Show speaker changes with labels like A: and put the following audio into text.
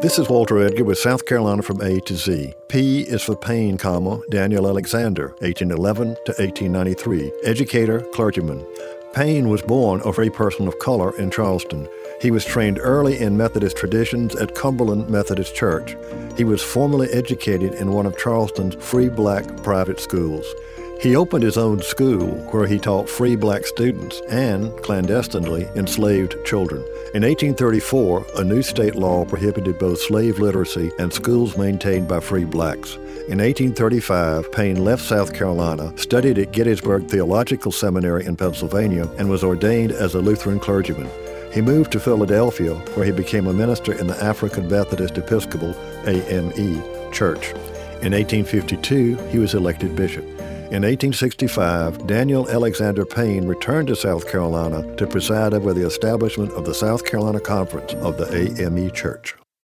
A: This is Walter Edgar with South Carolina from A to Z. P is for Payne, comma, Daniel Alexander, 1811 to 1893, educator, clergyman. Payne was born of a person of color in Charleston. He was trained early in Methodist traditions at Cumberland Methodist Church. He was formally educated in one of Charleston's free black private schools. He opened his own school where he taught free black students and, clandestinely, enslaved children. In 1834, a new state law prohibited both slave literacy and schools maintained by free blacks. In 1835, Payne left South Carolina, studied at Gettysburg Theological Seminary in Pennsylvania, and was ordained as a Lutheran clergyman. He moved to Philadelphia, where he became a minister in the African Methodist Episcopal AME Church. In 1852, he was elected bishop. In 1865, Daniel Alexander Payne returned to South Carolina to preside over the establishment of the South Carolina Conference of the AME Church.